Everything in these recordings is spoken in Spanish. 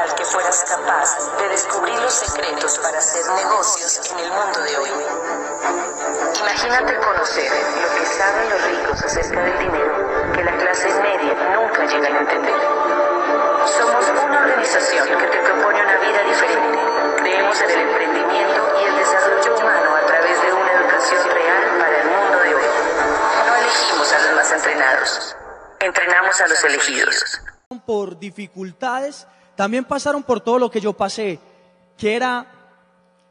tal que fueras capaz de descubrir los secretos para hacer negocios en el mundo de hoy. Imagínate conocer lo que saben los ricos acerca del dinero que la clase media nunca llega a entender. Somos una organización que te propone una vida diferente. Creemos en el emprendimiento y el desarrollo humano a través de una educación real para el mundo de hoy. No elegimos a los más entrenados, entrenamos a los elegidos. Por dificultades, también pasaron por todo lo que yo pasé, que era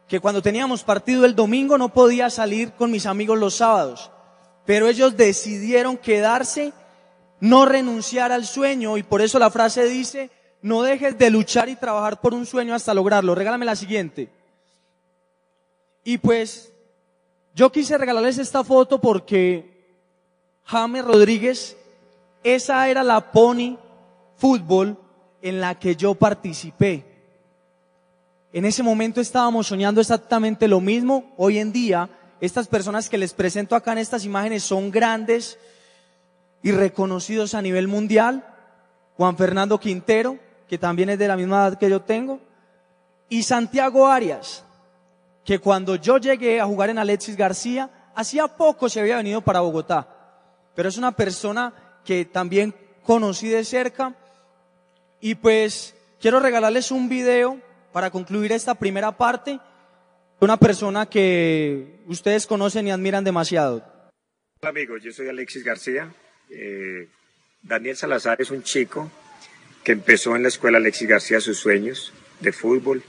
que cuando teníamos partido el domingo no podía salir con mis amigos los sábados, pero ellos decidieron quedarse, no renunciar al sueño y por eso la frase dice, no dejes de luchar y trabajar por un sueño hasta lograrlo. Regálame la siguiente. Y pues yo quise regalarles esta foto porque James Rodríguez, esa era la pony fútbol en la que yo participé. En ese momento estábamos soñando exactamente lo mismo. Hoy en día, estas personas que les presento acá en estas imágenes son grandes y reconocidos a nivel mundial. Juan Fernando Quintero, que también es de la misma edad que yo tengo. Y Santiago Arias, que cuando yo llegué a jugar en Alexis García, hacía poco se había venido para Bogotá. Pero es una persona que también conocí de cerca. Y pues quiero regalarles un video para concluir esta primera parte, una persona que ustedes conocen y admiran demasiado. Hola amigos, yo soy Alexis García. Eh, Daniel Salazar es un chico que empezó en la escuela Alexis García sus sueños de fútbol,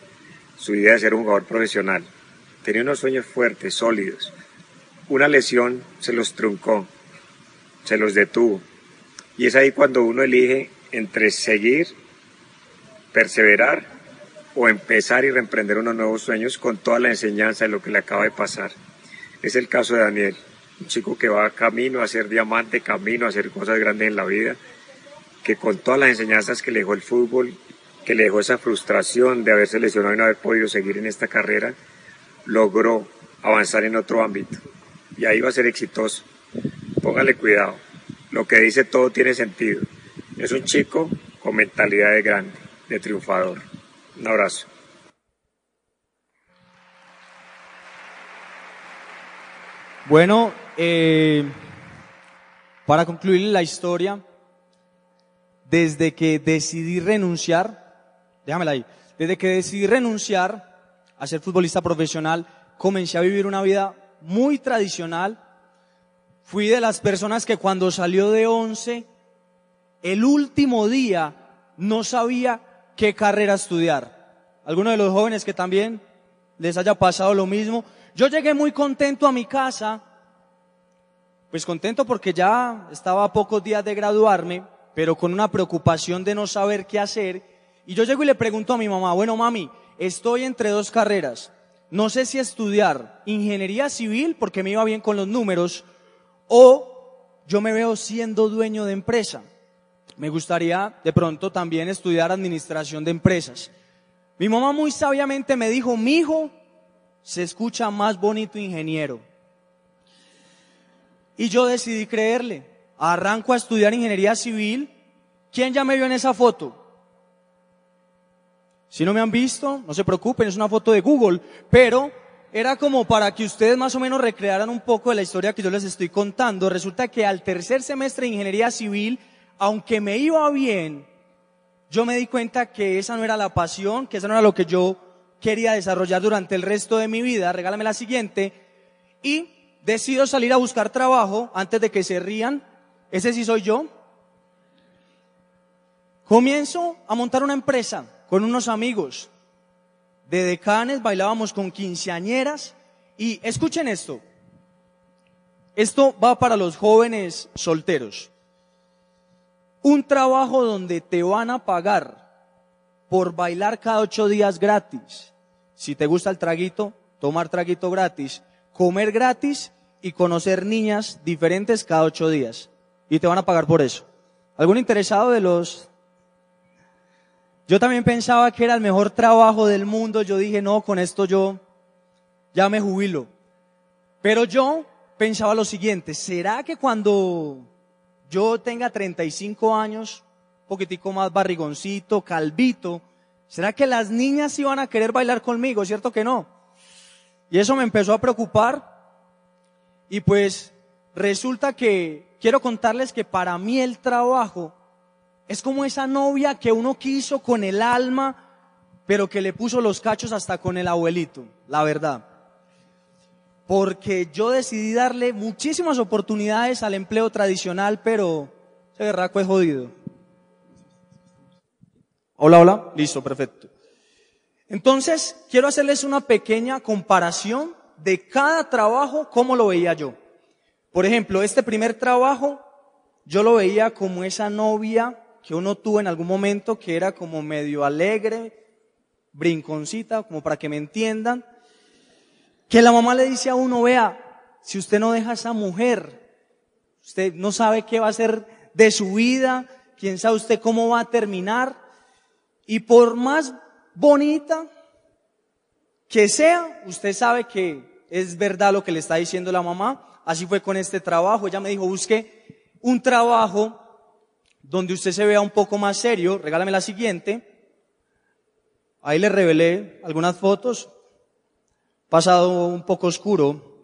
su idea de ser un jugador profesional. Tenía unos sueños fuertes, sólidos. Una lesión se los truncó, se los detuvo. Y es ahí cuando uno elige entre seguir, perseverar o empezar y reemprender unos nuevos sueños con toda la enseñanza de lo que le acaba de pasar. Es el caso de Daniel, un chico que va camino a ser diamante, camino a hacer cosas grandes en la vida, que con todas las enseñanzas que le dejó el fútbol, que le dejó esa frustración de haberse lesionado y no haber podido seguir en esta carrera, logró avanzar en otro ámbito. Y ahí va a ser exitoso. Póngale cuidado. Lo que dice todo tiene sentido. Es un chico con mentalidad de grande, de triunfador. Un abrazo. Bueno, eh, para concluir la historia, desde que decidí renunciar, déjamela ahí, desde que decidí renunciar a ser futbolista profesional, comencé a vivir una vida muy tradicional. Fui de las personas que cuando salió de once, el último día no sabía qué carrera estudiar. Algunos de los jóvenes que también les haya pasado lo mismo. Yo llegué muy contento a mi casa, pues contento porque ya estaba a pocos días de graduarme, pero con una preocupación de no saber qué hacer. Y yo llego y le pregunto a mi mamá, bueno mami, estoy entre dos carreras. No sé si estudiar ingeniería civil porque me iba bien con los números o yo me veo siendo dueño de empresa me gustaría de pronto también estudiar administración de empresas. Mi mamá muy sabiamente me dijo, mi hijo se escucha más bonito ingeniero. Y yo decidí creerle. Arranco a estudiar ingeniería civil. ¿Quién ya me vio en esa foto? Si no me han visto, no se preocupen, es una foto de Google, pero era como para que ustedes más o menos recrearan un poco de la historia que yo les estoy contando. Resulta que al tercer semestre de ingeniería civil aunque me iba bien, yo me di cuenta que esa no era la pasión, que esa no era lo que yo quería desarrollar durante el resto de mi vida. Regálame la siguiente. Y decido salir a buscar trabajo antes de que se rían. Ese sí soy yo. Comienzo a montar una empresa con unos amigos. De decanes bailábamos con quinceañeras. Y escuchen esto. Esto va para los jóvenes solteros un trabajo donde te van a pagar por bailar cada ocho días gratis. Si te gusta el traguito, tomar traguito gratis, comer gratis y conocer niñas diferentes cada ocho días. Y te van a pagar por eso. ¿Algún interesado de los... Yo también pensaba que era el mejor trabajo del mundo. Yo dije, no, con esto yo ya me jubilo. Pero yo pensaba lo siguiente, ¿será que cuando yo tenga 35 años, poquitico más barrigoncito, calvito, ¿Será que las niñas iban a querer bailar conmigo? ¿Cierto que no? Y eso me empezó a preocupar. Y pues resulta que quiero contarles que para mí el trabajo es como esa novia que uno quiso con el alma, pero que le puso los cachos hasta con el abuelito, la verdad. Porque yo decidí darle muchísimas oportunidades al empleo tradicional, pero ese berraco es jodido. Hola, hola. Listo, perfecto. Entonces, quiero hacerles una pequeña comparación de cada trabajo, cómo lo veía yo. Por ejemplo, este primer trabajo, yo lo veía como esa novia que uno tuvo en algún momento que era como medio alegre, brinconcita, como para que me entiendan, que la mamá le dice a uno, vea, si usted no deja a esa mujer, usted no sabe qué va a hacer de su vida, quién sabe usted cómo va a terminar, y por más bonita que sea, usted sabe que es verdad lo que le está diciendo la mamá, así fue con este trabajo, ella me dijo, busque un trabajo donde usted se vea un poco más serio, regálame la siguiente. Ahí le revelé algunas fotos, pasado un poco oscuro.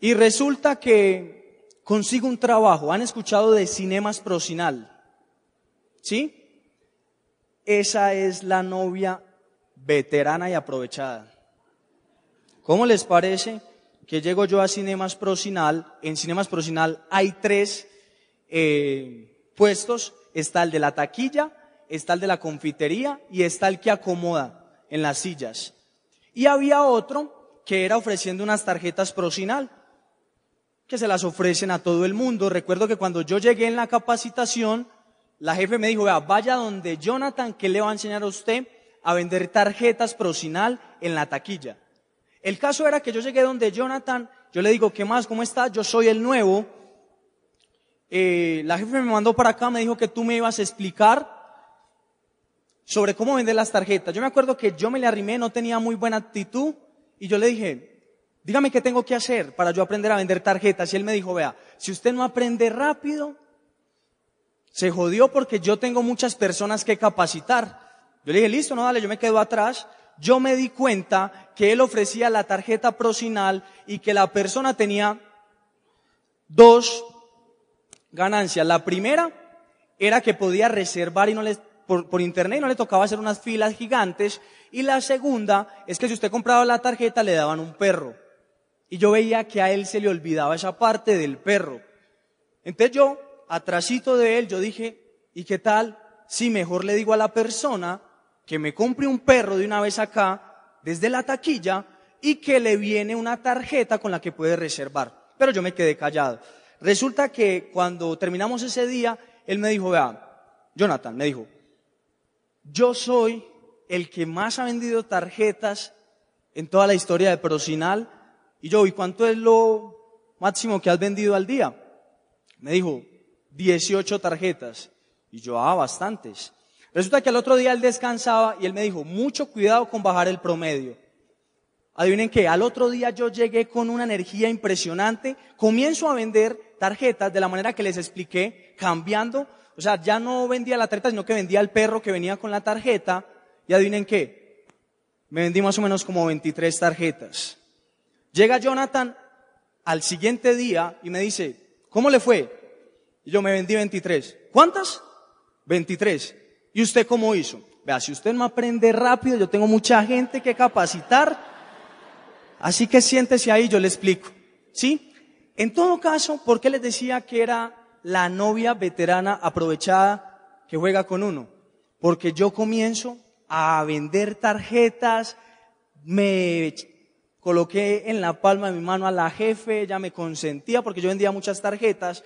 Y resulta que consigo un trabajo. ¿Han escuchado de Cinemas Procinal? ¿Sí? Esa es la novia veterana y aprovechada. ¿Cómo les parece que llego yo a Cinemas Procinal? En Cinemas Procinal hay tres eh, puestos, está el de la taquilla, está el de la confitería y está el que acomoda en las sillas. Y había otro que era ofreciendo unas tarjetas Procinal, que se las ofrecen a todo el mundo. Recuerdo que cuando yo llegué en la capacitación, la jefe me dijo, vea, vaya donde Jonathan, que le va a enseñar a usted a vender tarjetas Procinal en la taquilla. El caso era que yo llegué donde Jonathan, yo le digo, ¿qué más? ¿Cómo está? Yo soy el nuevo. Eh, la jefe me mandó para acá, me dijo que tú me ibas a explicar sobre cómo vender las tarjetas. Yo me acuerdo que yo me le arrimé, no tenía muy buena actitud y yo le dije, dígame qué tengo que hacer para yo aprender a vender tarjetas. Y él me dijo, vea, si usted no aprende rápido, se jodió porque yo tengo muchas personas que capacitar. Yo le dije, listo, no, dale, yo me quedo atrás. Yo me di cuenta que él ofrecía la tarjeta procinal y que la persona tenía dos ganancias. La primera era que podía reservar y no les, por, por internet no le tocaba hacer unas filas gigantes. Y la segunda es que si usted compraba la tarjeta le daban un perro. Y yo veía que a él se le olvidaba esa parte del perro. Entonces yo, atrasito de él, yo dije, ¿y qué tal si mejor le digo a la persona que me compre un perro de una vez acá, desde la taquilla, y que le viene una tarjeta con la que puede reservar? Pero yo me quedé callado. Resulta que cuando terminamos ese día, él me dijo, vea, Jonathan, me dijo, yo soy el que más ha vendido tarjetas en toda la historia de Procinal. Y yo, ¿y cuánto es lo máximo que has vendido al día? Me dijo, 18 tarjetas. Y yo, ah, bastantes. Resulta que al otro día él descansaba y él me dijo, mucho cuidado con bajar el promedio. Adivinen que al otro día yo llegué con una energía impresionante, comienzo a vender tarjetas de la manera que les expliqué, cambiando. O sea, ya no vendía la tarjeta, sino que vendía el perro que venía con la tarjeta. Y adivinen qué, me vendí más o menos como 23 tarjetas. Llega Jonathan al siguiente día y me dice, ¿cómo le fue? Y yo me vendí 23. ¿Cuántas? 23. ¿Y usted cómo hizo? Vea, si usted no aprende rápido, yo tengo mucha gente que capacitar. Así que siéntese ahí, yo le explico. ¿Sí? En todo caso, ¿por qué les decía que era la novia veterana aprovechada que juega con uno? Porque yo comienzo a vender tarjetas, me coloqué en la palma de mi mano a la jefe, ella me consentía porque yo vendía muchas tarjetas.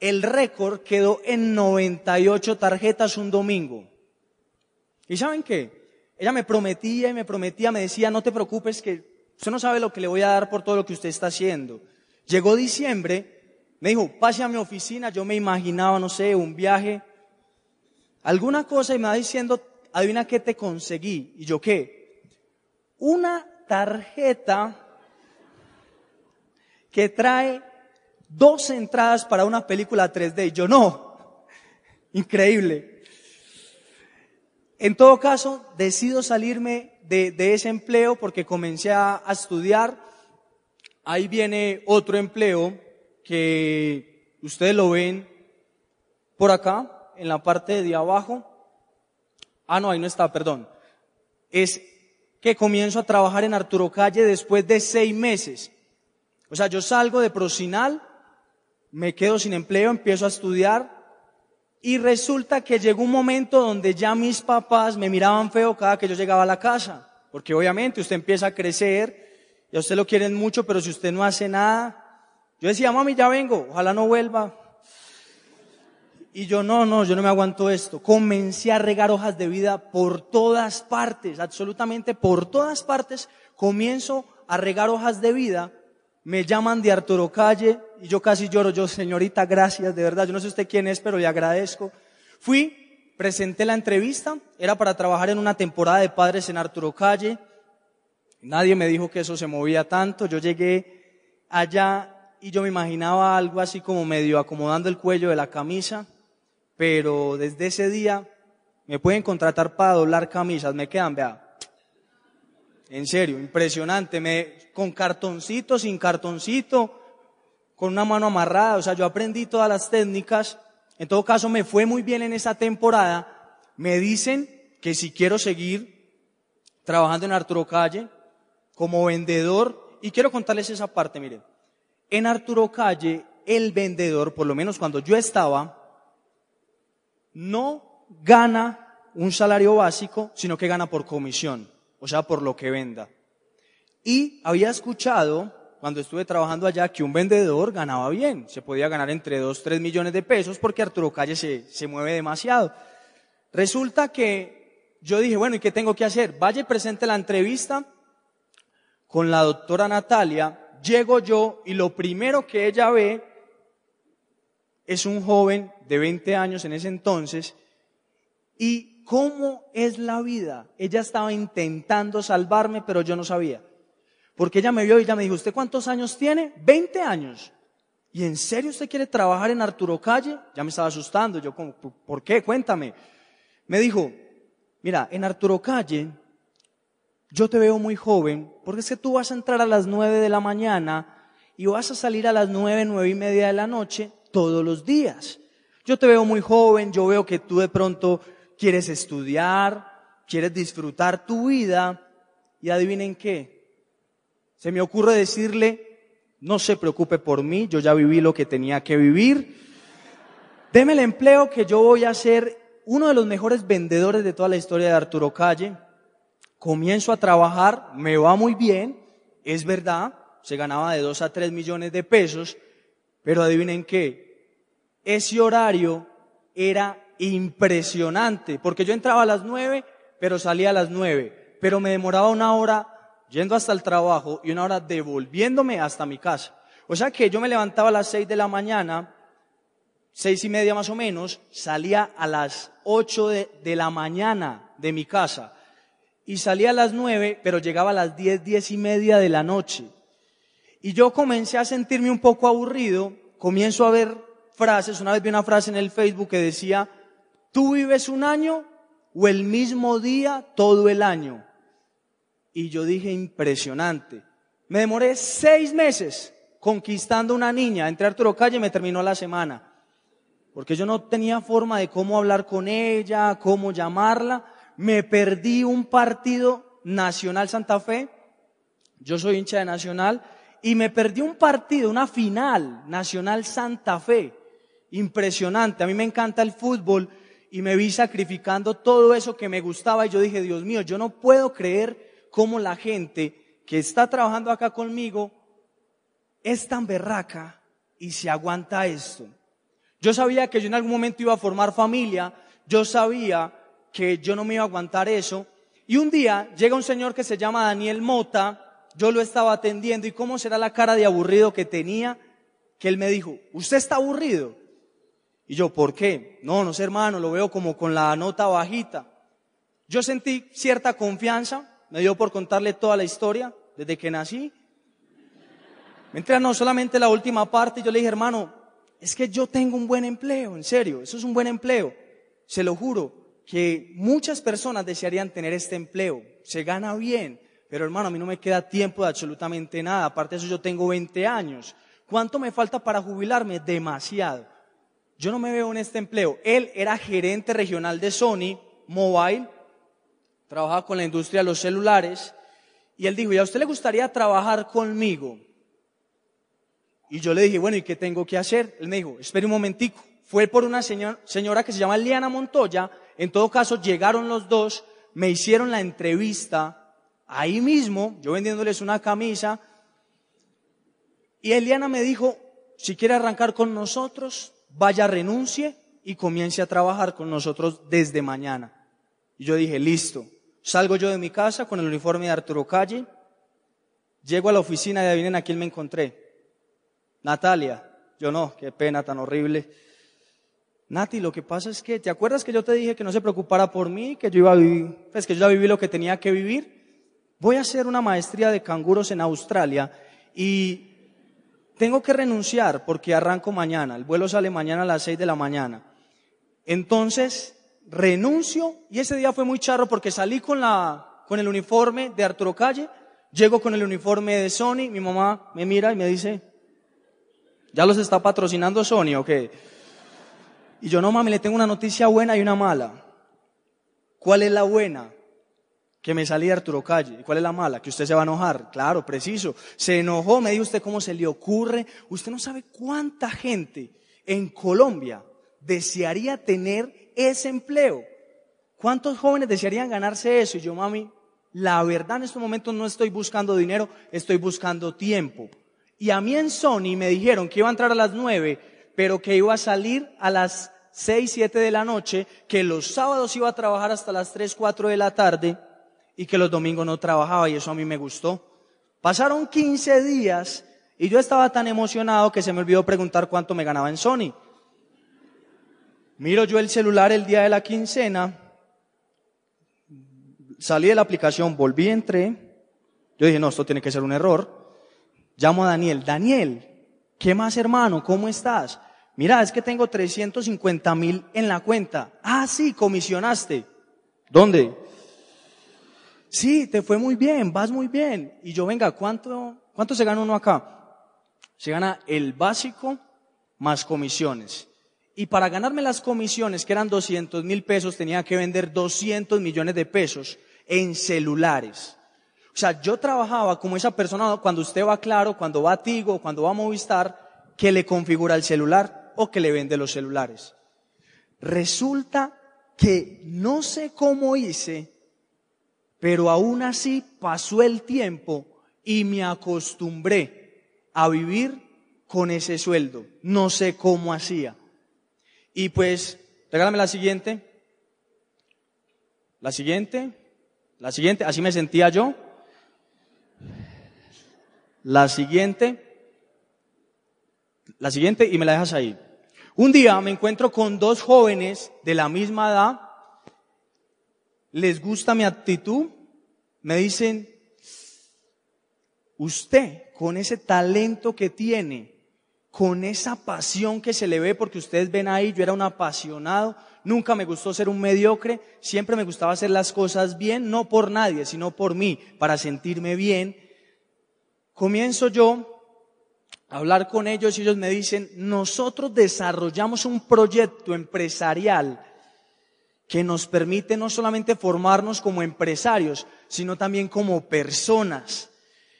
El récord quedó en 98 tarjetas un domingo. ¿Y saben qué? Ella me prometía y me prometía, me decía, no te preocupes que usted no sabe lo que le voy a dar por todo lo que usted está haciendo. Llegó diciembre, me dijo, pase a mi oficina, yo me imaginaba, no sé, un viaje, alguna cosa y me va diciendo, adivina qué te conseguí. Y yo qué? Una tarjeta que trae dos entradas para una película 3D. Y yo no. Increíble. En todo caso, decido salirme de, ese empleo porque comencé a estudiar. Ahí viene otro empleo que ustedes lo ven por acá, en la parte de abajo. Ah, no, ahí no está, perdón. Es que comienzo a trabajar en Arturo Calle después de seis meses. O sea, yo salgo de Procinal, me quedo sin empleo, empiezo a estudiar y resulta que llegó un momento donde ya mis papás me miraban feo cada que yo llegaba a la casa. Porque obviamente usted empieza a crecer y a usted lo quieren mucho, pero si usted no hace nada, yo decía, mami, ya vengo, ojalá no vuelva. Y yo, no, no, yo no me aguanto esto. Comencé a regar hojas de vida por todas partes, absolutamente por todas partes. Comienzo a regar hojas de vida. Me llaman de Arturo Calle y yo casi lloro. Yo, señorita, gracias, de verdad. Yo no sé usted quién es, pero le agradezco. Fui, presenté la entrevista. Era para trabajar en una temporada de padres en Arturo Calle. Nadie me dijo que eso se movía tanto. Yo llegué allá y yo me imaginaba algo así como medio acomodando el cuello de la camisa pero desde ese día me pueden contratar para doblar camisas, me quedan, vea. En serio, impresionante, me, con cartoncito, sin cartoncito, con una mano amarrada, o sea, yo aprendí todas las técnicas. En todo caso, me fue muy bien en esa temporada. Me dicen que si quiero seguir trabajando en Arturo Calle como vendedor, y quiero contarles esa parte, miren. En Arturo Calle, el vendedor, por lo menos cuando yo estaba, no gana un salario básico, sino que gana por comisión, o sea, por lo que venda. Y había escuchado, cuando estuve trabajando allá, que un vendedor ganaba bien, se podía ganar entre 2, 3 millones de pesos porque Arturo Calle se, se mueve demasiado. Resulta que yo dije, bueno, ¿y qué tengo que hacer? Vaya y presente la entrevista con la doctora Natalia, llego yo y lo primero que ella ve es un joven de 20 años en ese entonces y cómo es la vida. Ella estaba intentando salvarme, pero yo no sabía. Porque ella me vio y ella me dijo, ¿usted cuántos años tiene? 20 años. ¿Y en serio usted quiere trabajar en Arturo Calle? Ya me estaba asustando. Yo, ¿por qué? Cuéntame. Me dijo, mira, en Arturo Calle, yo te veo muy joven, porque es que tú vas a entrar a las 9 de la mañana y vas a salir a las 9, 9 y media de la noche todos los días. Yo te veo muy joven, yo veo que tú de pronto quieres estudiar, quieres disfrutar tu vida y adivinen qué. Se me ocurre decirle, no se preocupe por mí, yo ya viví lo que tenía que vivir. Deme el empleo que yo voy a ser uno de los mejores vendedores de toda la historia de Arturo Calle. Comienzo a trabajar, me va muy bien, es verdad, se ganaba de dos a tres millones de pesos, pero adivinen qué, ese horario era impresionante, porque yo entraba a las nueve, pero salía a las nueve, pero me demoraba una hora yendo hasta el trabajo y una hora devolviéndome hasta mi casa. O sea que yo me levantaba a las seis de la mañana, seis y media más o menos, salía a las ocho de, de la mañana de mi casa y salía a las nueve, pero llegaba a las diez, diez y media de la noche. Y yo comencé a sentirme un poco aburrido, comienzo a ver frases, una vez vi una frase en el Facebook que decía, tú vives un año o el mismo día todo el año. Y yo dije, impresionante. Me demoré seis meses conquistando una niña. Entré a Arturo Calle y me terminó la semana. Porque yo no tenía forma de cómo hablar con ella, cómo llamarla. Me perdí un partido Nacional Santa Fe. Yo soy hincha de Nacional. Y me perdí un partido, una final Nacional Santa Fe impresionante. A mí me encanta el fútbol y me vi sacrificando todo eso que me gustaba y yo dije, Dios mío, yo no puedo creer cómo la gente que está trabajando acá conmigo es tan berraca y se aguanta esto. Yo sabía que yo en algún momento iba a formar familia, yo sabía que yo no me iba a aguantar eso. Y un día llega un señor que se llama Daniel Mota, yo lo estaba atendiendo y cómo será la cara de aburrido que tenía, que él me dijo, ¿usted está aburrido? Y yo, ¿por qué? No, no sé hermano, lo veo como con la nota bajita. Yo sentí cierta confianza, me dio por contarle toda la historia desde que nací. Mientras no solamente la última parte, yo le dije, hermano, es que yo tengo un buen empleo, en serio, eso es un buen empleo, se lo juro. Que muchas personas desearían tener este empleo. Se gana bien, pero hermano, a mí no me queda tiempo de absolutamente nada. Aparte de eso, yo tengo 20 años. ¿Cuánto me falta para jubilarme? Demasiado. Yo no me veo en este empleo. Él era gerente regional de Sony Mobile, trabajaba con la industria de los celulares, y él dijo, ¿y a usted le gustaría trabajar conmigo? Y yo le dije, bueno, ¿y qué tengo que hacer? Él me dijo, espere un momentico. Fue por una señora que se llama Liana Montoya. En todo caso, llegaron los dos, me hicieron la entrevista ahí mismo, yo vendiéndoles una camisa. Y Eliana me dijo, si quiere arrancar con nosotros, vaya, renuncie y comience a trabajar con nosotros desde mañana. Y yo dije, listo. Salgo yo de mi casa con el uniforme de Arturo Calle, llego a la oficina y adivinen a quién me encontré. Natalia. Yo no, qué pena tan horrible. Nati, lo que pasa es que, ¿te acuerdas que yo te dije que no se preocupara por mí, que yo iba a vivir, pues que yo ya viví lo que tenía que vivir? Voy a hacer una maestría de canguros en Australia y tengo que renunciar porque arranco mañana. El vuelo sale mañana a las seis de la mañana. Entonces, renuncio y ese día fue muy charro porque salí con la, con el uniforme de Arturo Calle, llego con el uniforme de Sony, mi mamá me mira y me dice, ¿ya los está patrocinando Sony o qué? Y yo no mami, le tengo una noticia buena y una mala. ¿Cuál es la buena? que me salí de Arturo Calle. ¿Cuál es la mala? Que usted se va a enojar. Claro, preciso. Se enojó, me dijo usted cómo se le ocurre. Usted no sabe cuánta gente en Colombia desearía tener ese empleo. ¿Cuántos jóvenes desearían ganarse eso? Y yo, mami, la verdad en estos momentos no estoy buscando dinero, estoy buscando tiempo. Y a mí en Sony me dijeron que iba a entrar a las nueve, pero que iba a salir a las seis, siete de la noche, que los sábados iba a trabajar hasta las tres, cuatro de la tarde y que los domingos no trabajaba y eso a mí me gustó. Pasaron 15 días y yo estaba tan emocionado que se me olvidó preguntar cuánto me ganaba en Sony. Miro yo el celular el día de la quincena, salí de la aplicación, volví, entré, yo dije, no, esto tiene que ser un error. Llamo a Daniel, Daniel, ¿qué más hermano? ¿Cómo estás? Mira, es que tengo 350 mil en la cuenta. Ah, sí, comisionaste. ¿Dónde? sí, te fue muy bien, vas muy bien. Y yo, venga, ¿cuánto, cuánto se gana uno acá? Se gana el básico más comisiones. Y para ganarme las comisiones, que eran 200 mil pesos, tenía que vender 200 millones de pesos en celulares. O sea, yo trabajaba como esa persona cuando usted va Claro, cuando va a Tigo, cuando va a Movistar, que le configura el celular o que le vende los celulares. Resulta que no sé cómo hice, pero aún así pasó el tiempo y me acostumbré a vivir con ese sueldo. No sé cómo hacía. Y pues, regálame la siguiente. La siguiente. La siguiente. Así me sentía yo. La siguiente. La siguiente y me la dejas ahí. Un día me encuentro con dos jóvenes de la misma edad les gusta mi actitud, me dicen, usted con ese talento que tiene, con esa pasión que se le ve, porque ustedes ven ahí, yo era un apasionado, nunca me gustó ser un mediocre, siempre me gustaba hacer las cosas bien, no por nadie, sino por mí, para sentirme bien. Comienzo yo hablar con ellos y ellos me dicen, nosotros desarrollamos un proyecto empresarial que nos permite no solamente formarnos como empresarios, sino también como personas.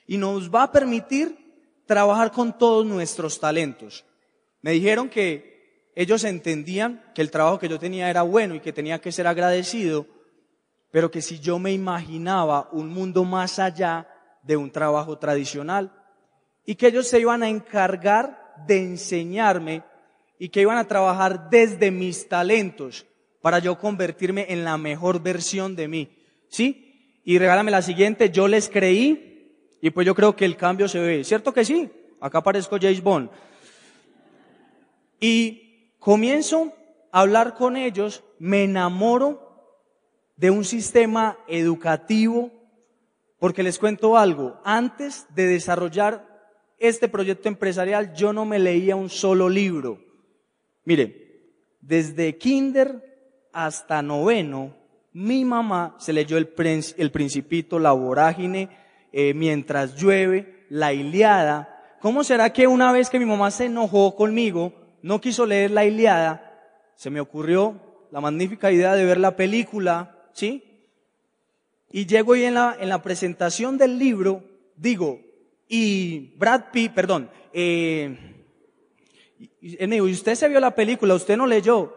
Y nos va a permitir trabajar con todos nuestros talentos. Me dijeron que ellos entendían que el trabajo que yo tenía era bueno y que tenía que ser agradecido, pero que si yo me imaginaba un mundo más allá de un trabajo tradicional y que ellos se iban a encargar de enseñarme y que iban a trabajar desde mis talentos para yo convertirme en la mejor versión de mí. ¿Sí? Y regálame la siguiente, yo les creí y pues yo creo que el cambio se ve. ¿Cierto que sí? Acá aparezco James Bond. Y comienzo a hablar con ellos, me enamoro de un sistema educativo, porque les cuento algo, antes de desarrollar este proyecto empresarial yo no me leía un solo libro. Mire, desde kinder hasta noveno, mi mamá se leyó el, el Principito, la Vorágine, eh, Mientras llueve, la Iliada. ¿Cómo será que una vez que mi mamá se enojó conmigo, no quiso leer la Iliada, se me ocurrió la magnífica idea de ver la película, ¿sí? Y llego y en la, en la presentación del libro, digo, y Brad Pitt, perdón, eh, y, me dijo, ¿y usted se vio la película? ¿Usted no leyó?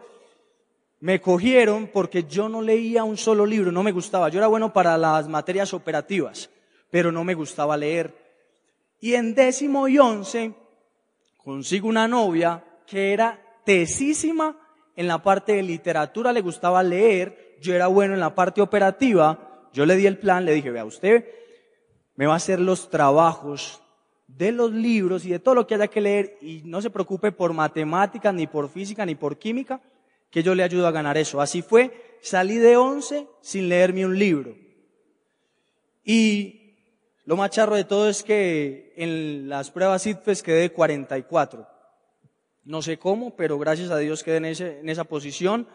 Me cogieron porque yo no leía un solo libro, no me gustaba. Yo era bueno para las materias operativas, pero no me gustaba leer. Y en décimo y once consigo una novia que era tesísima en la parte de literatura, le gustaba leer, yo era bueno en la parte operativa, yo le di el plan, le dije, vea, usted me va a hacer los trabajos de los libros y de todo lo que haya que leer y no se preocupe por matemáticas, ni por física, ni por química, que yo le ayudo a ganar eso. Así fue, salí de 11 sin leerme un libro. Y lo más charro de todo es que en las pruebas ITFES quedé 44. No sé cómo, pero gracias a Dios quedé en, en esa posición.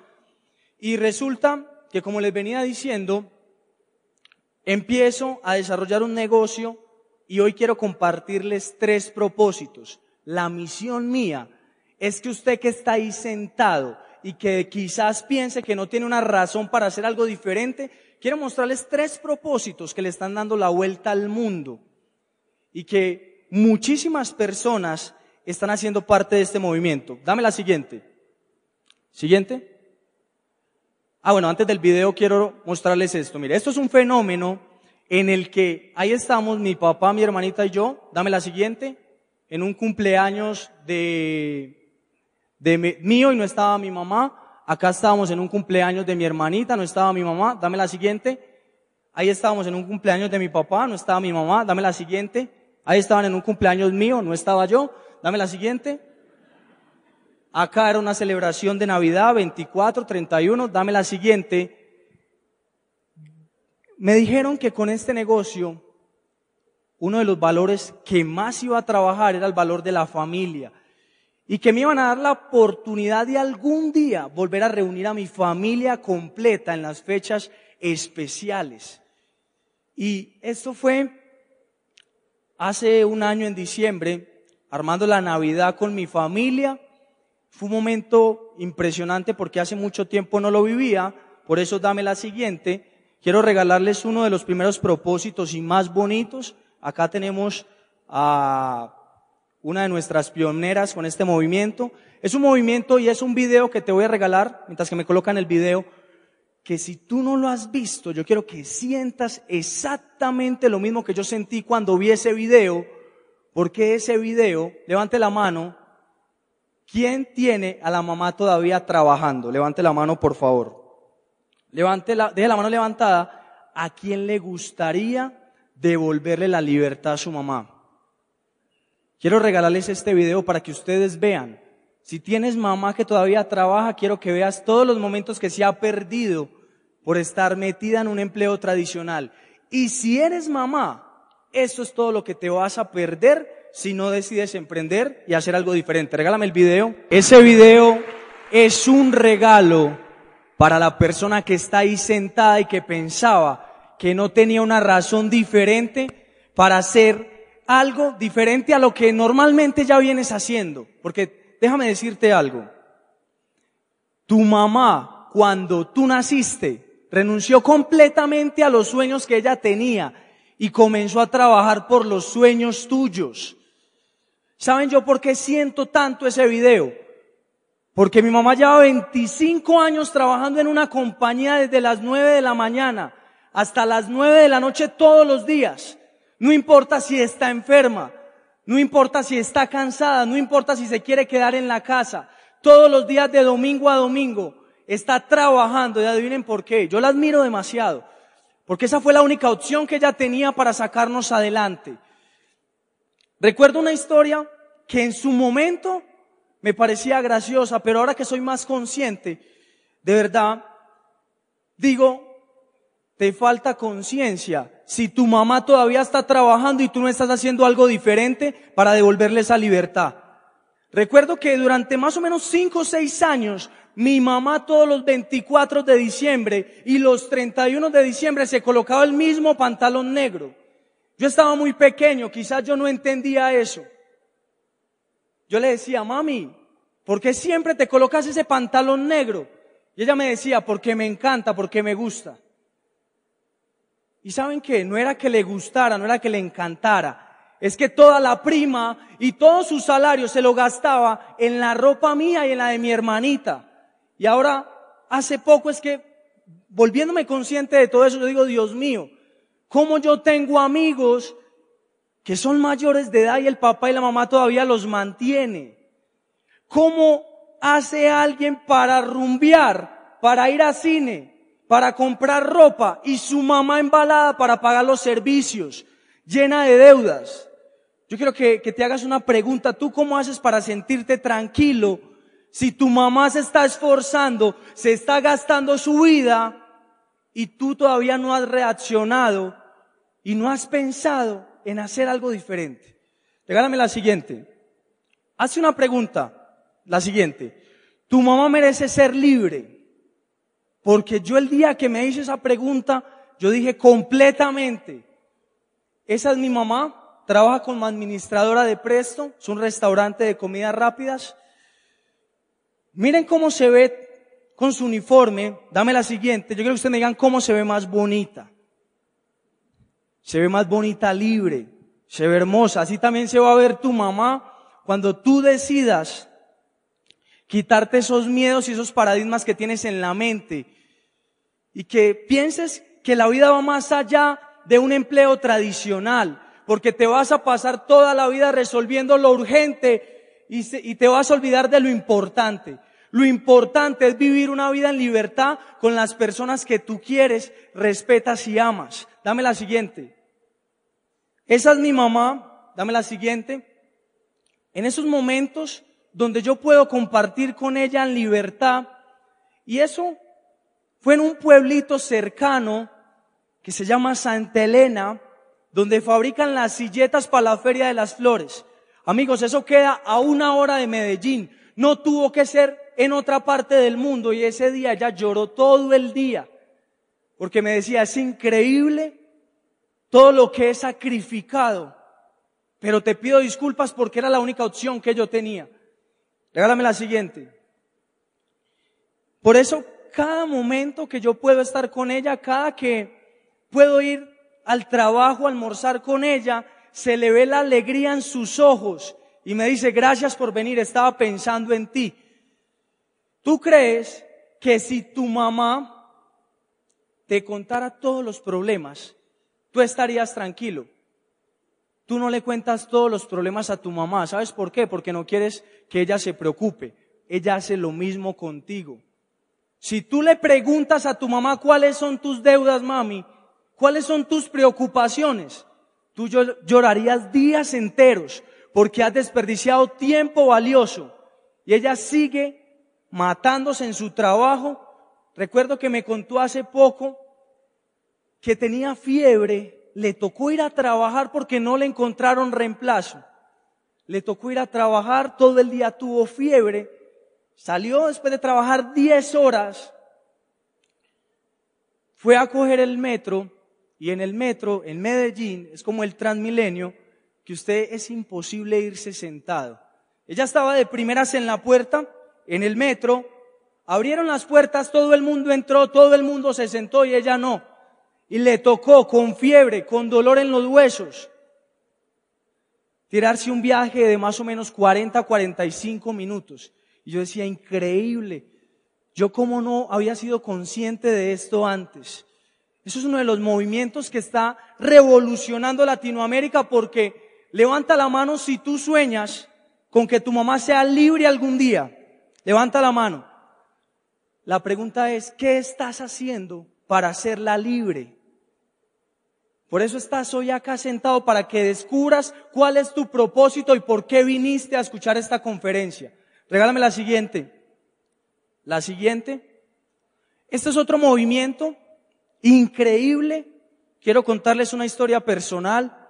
Y resulta que, como les venía diciendo, empiezo a desarrollar un negocio y hoy quiero compartirles tres propósitos. La misión mía es que usted que está ahí sentado y que quizás piense que no tiene una razón para hacer algo diferente, quiero mostrarles tres propósitos que le están dando la vuelta al mundo y que muchísimas personas están haciendo parte de este movimiento. Dame la siguiente. Siguiente. Ah, bueno, antes del video quiero mostrarles esto. Mire, esto es un fenómeno en el que ahí estamos, mi papá, mi hermanita y yo. Dame la siguiente. En un cumpleaños de, de mío y no estaba mi mamá. Acá estábamos en un cumpleaños de mi hermanita, no estaba mi mamá. Dame la siguiente. Ahí estábamos en un cumpleaños de mi papá, no estaba mi mamá. Dame la siguiente. Ahí estaban en un cumpleaños mío, no estaba yo. Dame la siguiente. Acá era una celebración de Navidad, 24, 31, dame la siguiente. Me dijeron que con este negocio, uno de los valores que más iba a trabajar era el valor de la familia. Y que me iban a dar la oportunidad de algún día volver a reunir a mi familia completa en las fechas especiales. Y esto fue hace un año en diciembre, armando la Navidad con mi familia fue un momento impresionante porque hace mucho tiempo no lo vivía, por eso dame la siguiente. Quiero regalarles uno de los primeros propósitos y más bonitos. Acá tenemos a una de nuestras pioneras con este movimiento. Es un movimiento y es un video que te voy a regalar, mientras que me colocan el video, que si tú no lo has visto, yo quiero que sientas exactamente lo mismo que yo sentí cuando vi ese video, porque ese video, levante la mano, ¿Quién tiene a la mamá todavía trabajando? Levante la mano, por favor. Levante la, deje la mano levantada. ¿A quién le gustaría devolverle la libertad a su mamá? Quiero regalarles este video para que ustedes vean. Si tienes mamá que todavía trabaja, quiero que veas todos los momentos que se ha perdido por estar metida en un empleo tradicional. Y si eres mamá, eso es todo lo que te vas a perder si no decides emprender y hacer algo diferente. Regálame el video. Ese video es un regalo para la persona que está ahí sentada y que pensaba que no tenía una razón diferente para hacer algo diferente a lo que normalmente ya vienes haciendo. Porque déjame decirte algo. Tu mamá, cuando tú naciste, renunció completamente a los sueños que ella tenía y comenzó a trabajar por los sueños tuyos. ¿Saben yo por qué siento tanto ese video? Porque mi mamá lleva 25 años trabajando en una compañía desde las 9 de la mañana hasta las 9 de la noche todos los días. No importa si está enferma, no importa si está cansada, no importa si se quiere quedar en la casa. Todos los días de domingo a domingo está trabajando y adivinen por qué. Yo la admiro demasiado. Porque esa fue la única opción que ella tenía para sacarnos adelante. Recuerdo una historia que en su momento me parecía graciosa, pero ahora que soy más consciente, de verdad, digo, te falta conciencia. Si tu mamá todavía está trabajando y tú no estás haciendo algo diferente para devolverle esa libertad. Recuerdo que durante más o menos cinco o seis años mi mamá todos los 24 de diciembre y los 31 de diciembre se colocaba el mismo pantalón negro. Yo estaba muy pequeño, quizás yo no entendía eso. Yo le decía, mami, ¿por qué siempre te colocas ese pantalón negro? Y ella me decía, porque me encanta, porque me gusta. Y saben qué, no era que le gustara, no era que le encantara, es que toda la prima y todo su salario se lo gastaba en la ropa mía y en la de mi hermanita. Y ahora, hace poco es que, volviéndome consciente de todo eso, yo digo, Dios mío, ¿cómo yo tengo amigos que son mayores de edad y el papá y la mamá todavía los mantiene? ¿Cómo hace alguien para rumbear, para ir a cine, para comprar ropa y su mamá embalada para pagar los servicios, llena de deudas? Yo quiero que, que te hagas una pregunta. ¿Tú cómo haces para sentirte tranquilo si tu mamá se está esforzando, se está gastando su vida y tú todavía no has reaccionado y no has pensado en hacer algo diferente. Regálame la siguiente. Hace una pregunta, la siguiente. Tu mamá merece ser libre. Porque yo el día que me hice esa pregunta, yo dije completamente, esa es mi mamá, trabaja como administradora de Presto, es un restaurante de comidas rápidas, Miren cómo se ve con su uniforme. Dame la siguiente. Yo quiero que ustedes me digan cómo se ve más bonita. Se ve más bonita libre. Se ve hermosa. Así también se va a ver tu mamá cuando tú decidas quitarte esos miedos y esos paradigmas que tienes en la mente. Y que pienses que la vida va más allá de un empleo tradicional. Porque te vas a pasar toda la vida resolviendo lo urgente y, te vas a olvidar de lo importante. Lo importante es vivir una vida en libertad con las personas que tú quieres, respetas y amas. Dame la siguiente. Esa es mi mamá. Dame la siguiente. En esos momentos donde yo puedo compartir con ella en libertad. Y eso fue en un pueblito cercano que se llama Santa Elena, donde fabrican las silletas para la Feria de las Flores. Amigos, eso queda a una hora de Medellín. No tuvo que ser en otra parte del mundo y ese día ella lloró todo el día porque me decía, es increíble todo lo que he sacrificado, pero te pido disculpas porque era la única opción que yo tenía. Regálame la siguiente. Por eso, cada momento que yo puedo estar con ella, cada que puedo ir al trabajo, almorzar con ella, se le ve la alegría en sus ojos y me dice, gracias por venir, estaba pensando en ti. ¿Tú crees que si tu mamá te contara todos los problemas, tú estarías tranquilo? Tú no le cuentas todos los problemas a tu mamá. ¿Sabes por qué? Porque no quieres que ella se preocupe. Ella hace lo mismo contigo. Si tú le preguntas a tu mamá cuáles son tus deudas, mami, cuáles son tus preocupaciones, Tú llorarías días enteros porque has desperdiciado tiempo valioso y ella sigue matándose en su trabajo. Recuerdo que me contó hace poco que tenía fiebre, le tocó ir a trabajar porque no le encontraron reemplazo. Le tocó ir a trabajar, todo el día tuvo fiebre, salió después de trabajar 10 horas, fue a coger el metro y en el metro, en Medellín, es como el Transmilenio, que usted es imposible irse sentado. Ella estaba de primeras en la puerta, en el metro, abrieron las puertas, todo el mundo entró, todo el mundo se sentó y ella no. Y le tocó con fiebre, con dolor en los huesos, tirarse un viaje de más o menos 40, 45 minutos. Y yo decía, increíble, yo como no había sido consciente de esto antes. Eso es uno de los movimientos que está revolucionando Latinoamérica porque levanta la mano si tú sueñas con que tu mamá sea libre algún día. Levanta la mano. La pregunta es, ¿qué estás haciendo para hacerla libre? Por eso estás hoy acá sentado para que descubras cuál es tu propósito y por qué viniste a escuchar esta conferencia. Regálame la siguiente. La siguiente. Este es otro movimiento increíble. Quiero contarles una historia personal.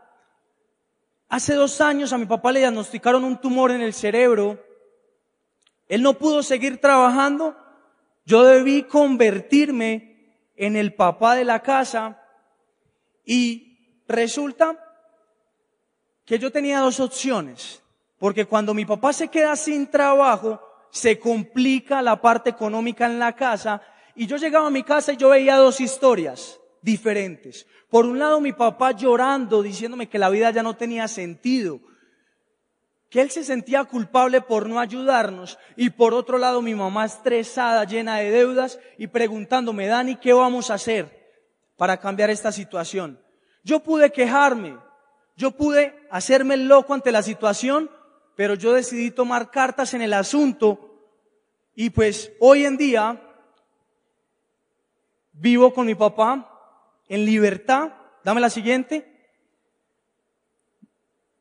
Hace dos años a mi papá le diagnosticaron un tumor en el cerebro. Él no pudo seguir trabajando Yo debí convertirme en el papá de la casa y resulta que yo tenía dos opciones, porque cuando mi papá se queda sin trabajo, se complica la parte económica en la casa y yo llegaba a mi casa y yo veía dos historias diferentes. Por un lado, mi papá llorando, diciéndome que la vida ya no tenía sentido, que él se sentía culpable por no ayudarnos. Y por otro lado, mi mamá estresada, llena de deudas y preguntándome, Dani, ¿qué vamos a hacer para cambiar esta situación? Yo pude quejarme, yo pude hacerme loco ante la situación, pero yo decidí tomar cartas en el asunto y pues hoy en día vivo con mi papá en libertad. Dame la siguiente.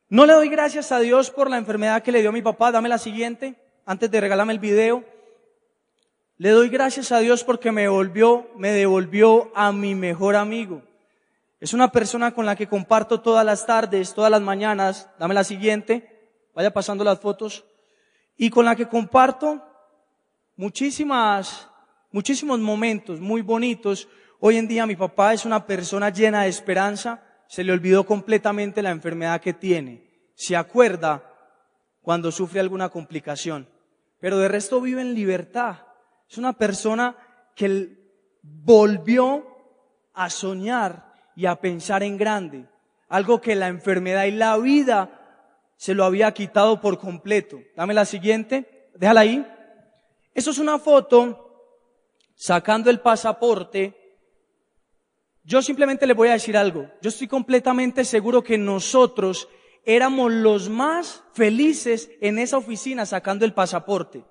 No le doy gracias a Dios por la enfermedad que le dio a mi papá. Dame la siguiente, antes de regalarme el video. Le doy gracias a Dios porque me volvió, me devolvió a mi mejor amigo. Es una persona con la que comparto todas las tardes, todas las mañanas. Dame la siguiente. Vaya pasando las fotos. Y con la que comparto muchísimas, muchísimos momentos muy bonitos. Hoy en día mi papá es una persona llena de esperanza se le olvidó completamente la enfermedad que tiene. Se acuerda cuando sufre alguna complicación. Pero de resto vive en libertad. Es una persona que volvió a soñar y a pensar en grande. Algo que la enfermedad y la vida se lo había quitado por completo. Dame la siguiente. Déjala ahí. Eso es una foto sacando el pasaporte yo simplemente le voy a decir algo. Yo estoy completamente seguro que nosotros éramos los más felices en esa oficina sacando el pasaporte.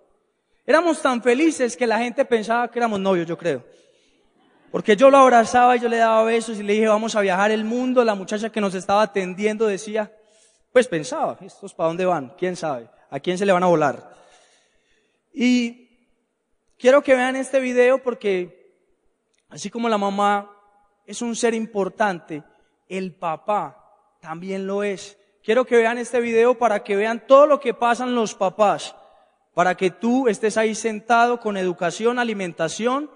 Éramos tan felices que la gente pensaba que éramos novios, yo creo. Porque yo lo abrazaba y yo le daba besos y le dije, vamos a viajar el mundo. La muchacha que nos estaba atendiendo decía, pues pensaba, ¿estos para dónde van? ¿Quién sabe? ¿A quién se le van a volar? Y quiero que vean este video porque así como la mamá es un ser importante, el papá también lo es. Quiero que vean este video para que vean todo lo que pasan los papás, para que tú estés ahí sentado con educación, alimentación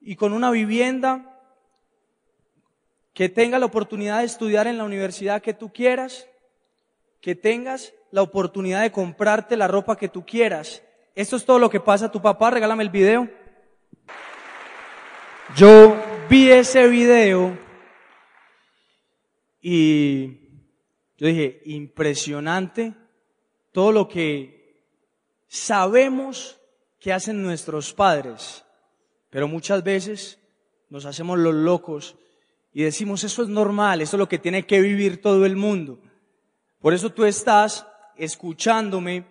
y con una vivienda, que tengas la oportunidad de estudiar en la universidad que tú quieras, que tengas la oportunidad de comprarte la ropa que tú quieras. Esto es todo lo que pasa a tu papá, regálame el video. Yo vi ese video y yo dije, impresionante todo lo que sabemos que hacen nuestros padres, pero muchas veces nos hacemos los locos y decimos, eso es normal, eso es lo que tiene que vivir todo el mundo. Por eso tú estás escuchándome,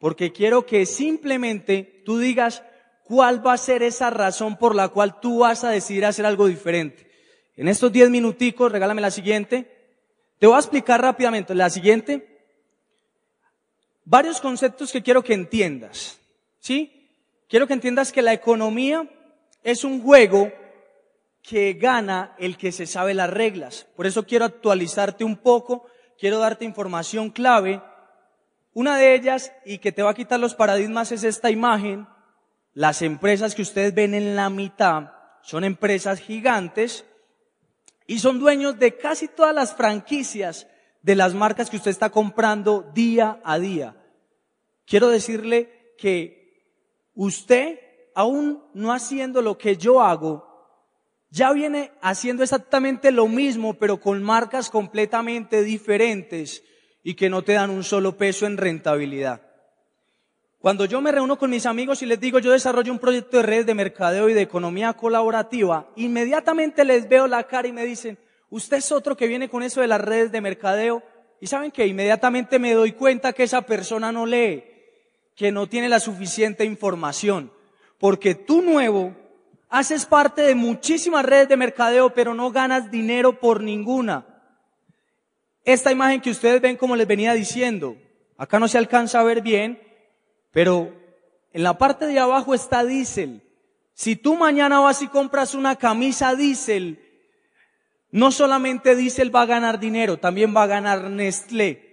porque quiero que simplemente tú digas, ¿Cuál va a ser esa razón por la cual tú vas a decidir hacer algo diferente? En estos diez minuticos, regálame la siguiente. Te voy a explicar rápidamente la siguiente. Varios conceptos que quiero que entiendas. ¿Sí? Quiero que entiendas que la economía es un juego que gana el que se sabe las reglas. Por eso quiero actualizarte un poco, quiero darte información clave. Una de ellas, y que te va a quitar los paradigmas, es esta imagen las empresas que ustedes ven en la mitad son empresas gigantes y son dueños de casi todas las franquicias de las marcas que usted está comprando día a día. Quiero decirle que usted, aún no haciendo lo que yo hago, ya viene haciendo exactamente lo mismo, pero con marcas completamente diferentes y que no te dan un solo peso en rentabilidad. Cuando yo me reúno con mis amigos y les digo yo desarrollo un proyecto de red de mercadeo y de economía colaborativa, inmediatamente les veo la cara y me dicen, usted es otro que viene con eso de las redes de mercadeo. Y saben que inmediatamente me doy cuenta que esa persona no lee, que no tiene la suficiente información. Porque tú nuevo haces parte de muchísimas redes de mercadeo, pero no ganas dinero por ninguna. Esta imagen que ustedes ven como les venía diciendo, acá no se alcanza a ver bien, pero en la parte de abajo está diésel. Si tú mañana vas y compras una camisa diésel, no solamente diésel va a ganar dinero, también va a ganar Nestlé.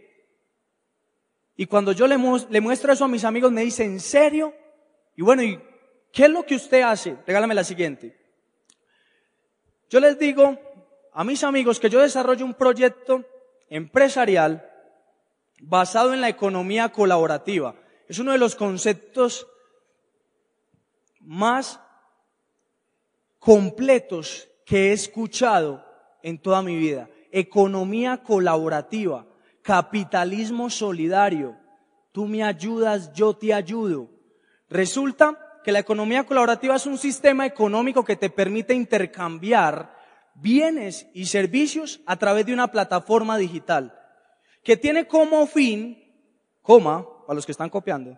Y cuando yo le, muestro eso a mis amigos, me dicen, ¿en serio? Y bueno, ¿y ¿Qué es lo que usted hace? Regálame la siguiente. Yo les digo a mis amigos que yo desarrollo un proyecto empresarial basado en la economía colaborativa. Es uno de los conceptos más completos que he escuchado en toda mi vida. Economía colaborativa, capitalismo solidario. Tú me ayudas, yo te ayudo. Resulta que la economía colaborativa es un sistema económico que te permite intercambiar bienes y servicios a través de una plataforma digital que tiene como fin, coma, para los que están copiando,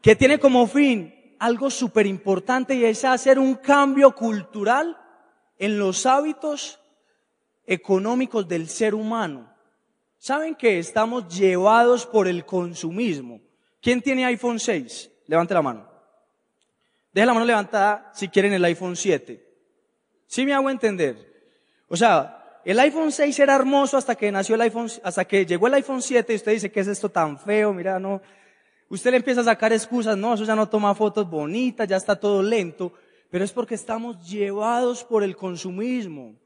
que tiene como fin algo súper importante y es hacer un cambio cultural en los hábitos económicos del ser humano. ¿Saben que estamos llevados por el consumismo? ¿Quién tiene iPhone 6? Levante la mano. Deje la mano levantada si quieren el iPhone 7. ¿Sí me hago entender? O sea, el iPhone 6 era hermoso hasta que nació el iPhone, hasta que llegó el iPhone 7 y usted dice, ¿qué es esto tan feo? Mira, no. Usted le empieza a sacar excusas, no, eso ya no toma fotos bonitas, ya está todo lento, pero es porque estamos llevados por el consumismo.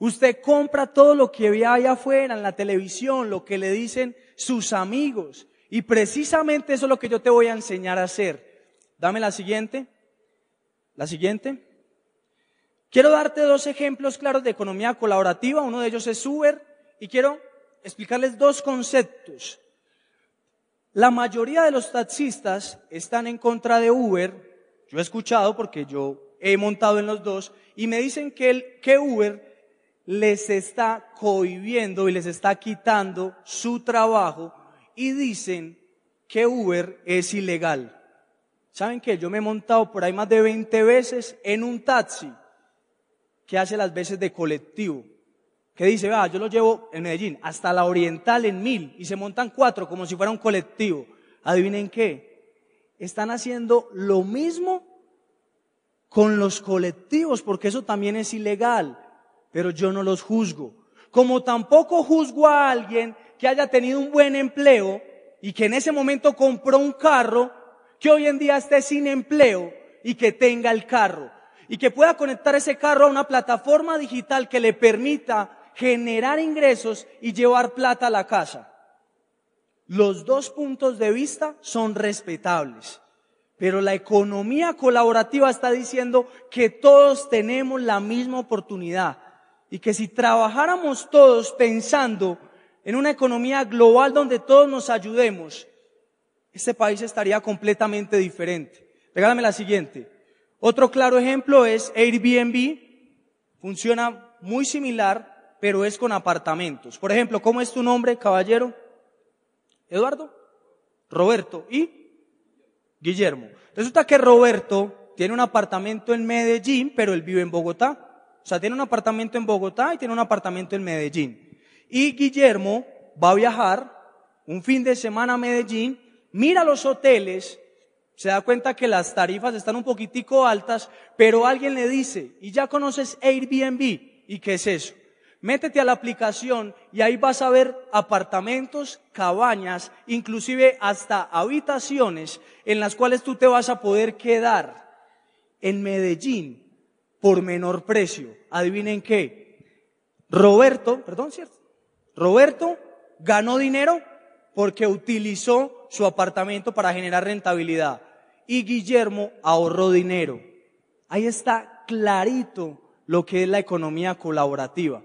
Usted compra todo lo que ve allá afuera, en la televisión, lo que le dicen sus amigos. Y precisamente eso es lo que yo te voy a enseñar a hacer. Dame la siguiente. La siguiente. Quiero darte dos ejemplos claros de economía colaborativa. Uno de ellos es Uber y quiero explicarles dos conceptos. La mayoría de los taxistas están en contra de Uber. Yo he escuchado porque yo he montado en los dos y me dicen que, el, que Uber les está cohibiendo y les está quitando su trabajo y dicen que Uber es ilegal. ¿Saben qué? Yo me he montado por ahí más de 20 veces en un taxi que hace las veces de colectivo, que dice, va, yo lo llevo en Medellín hasta la Oriental en mil y se montan cuatro como si fuera un colectivo. Adivinen qué, están haciendo lo mismo con los colectivos, porque eso también es ilegal, pero yo no los juzgo. Como tampoco juzgo a alguien que haya tenido un buen empleo y que en ese momento compró un carro, que hoy en día esté sin empleo y que tenga el carro y que pueda conectar ese carro a una plataforma digital que le permita generar ingresos y llevar plata a la casa. Los dos puntos de vista son respetables, pero la economía colaborativa está diciendo que todos tenemos la misma oportunidad y que si trabajáramos todos pensando en una economía global donde todos nos ayudemos, este país estaría completamente diferente. Regálame la siguiente. Otro claro ejemplo es Airbnb. Funciona muy similar, pero es con apartamentos. Por ejemplo, ¿cómo es tu nombre, caballero? Eduardo, Roberto y Guillermo. Resulta que Roberto tiene un apartamento en Medellín, pero él vive en Bogotá. O sea, tiene un apartamento en Bogotá y tiene un apartamento en Medellín. Y Guillermo va a viajar un fin de semana a Medellín, mira los hoteles se da cuenta que las tarifas están un poquitico altas, pero alguien le dice, y ya conoces Airbnb, ¿y qué es eso? Métete a la aplicación y ahí vas a ver apartamentos, cabañas, inclusive hasta habitaciones en las cuales tú te vas a poder quedar en Medellín por menor precio. Adivinen qué. Roberto, perdón, ¿cierto? Roberto ganó dinero porque utilizó su apartamento para generar rentabilidad y Guillermo ahorró dinero. Ahí está clarito lo que es la economía colaborativa.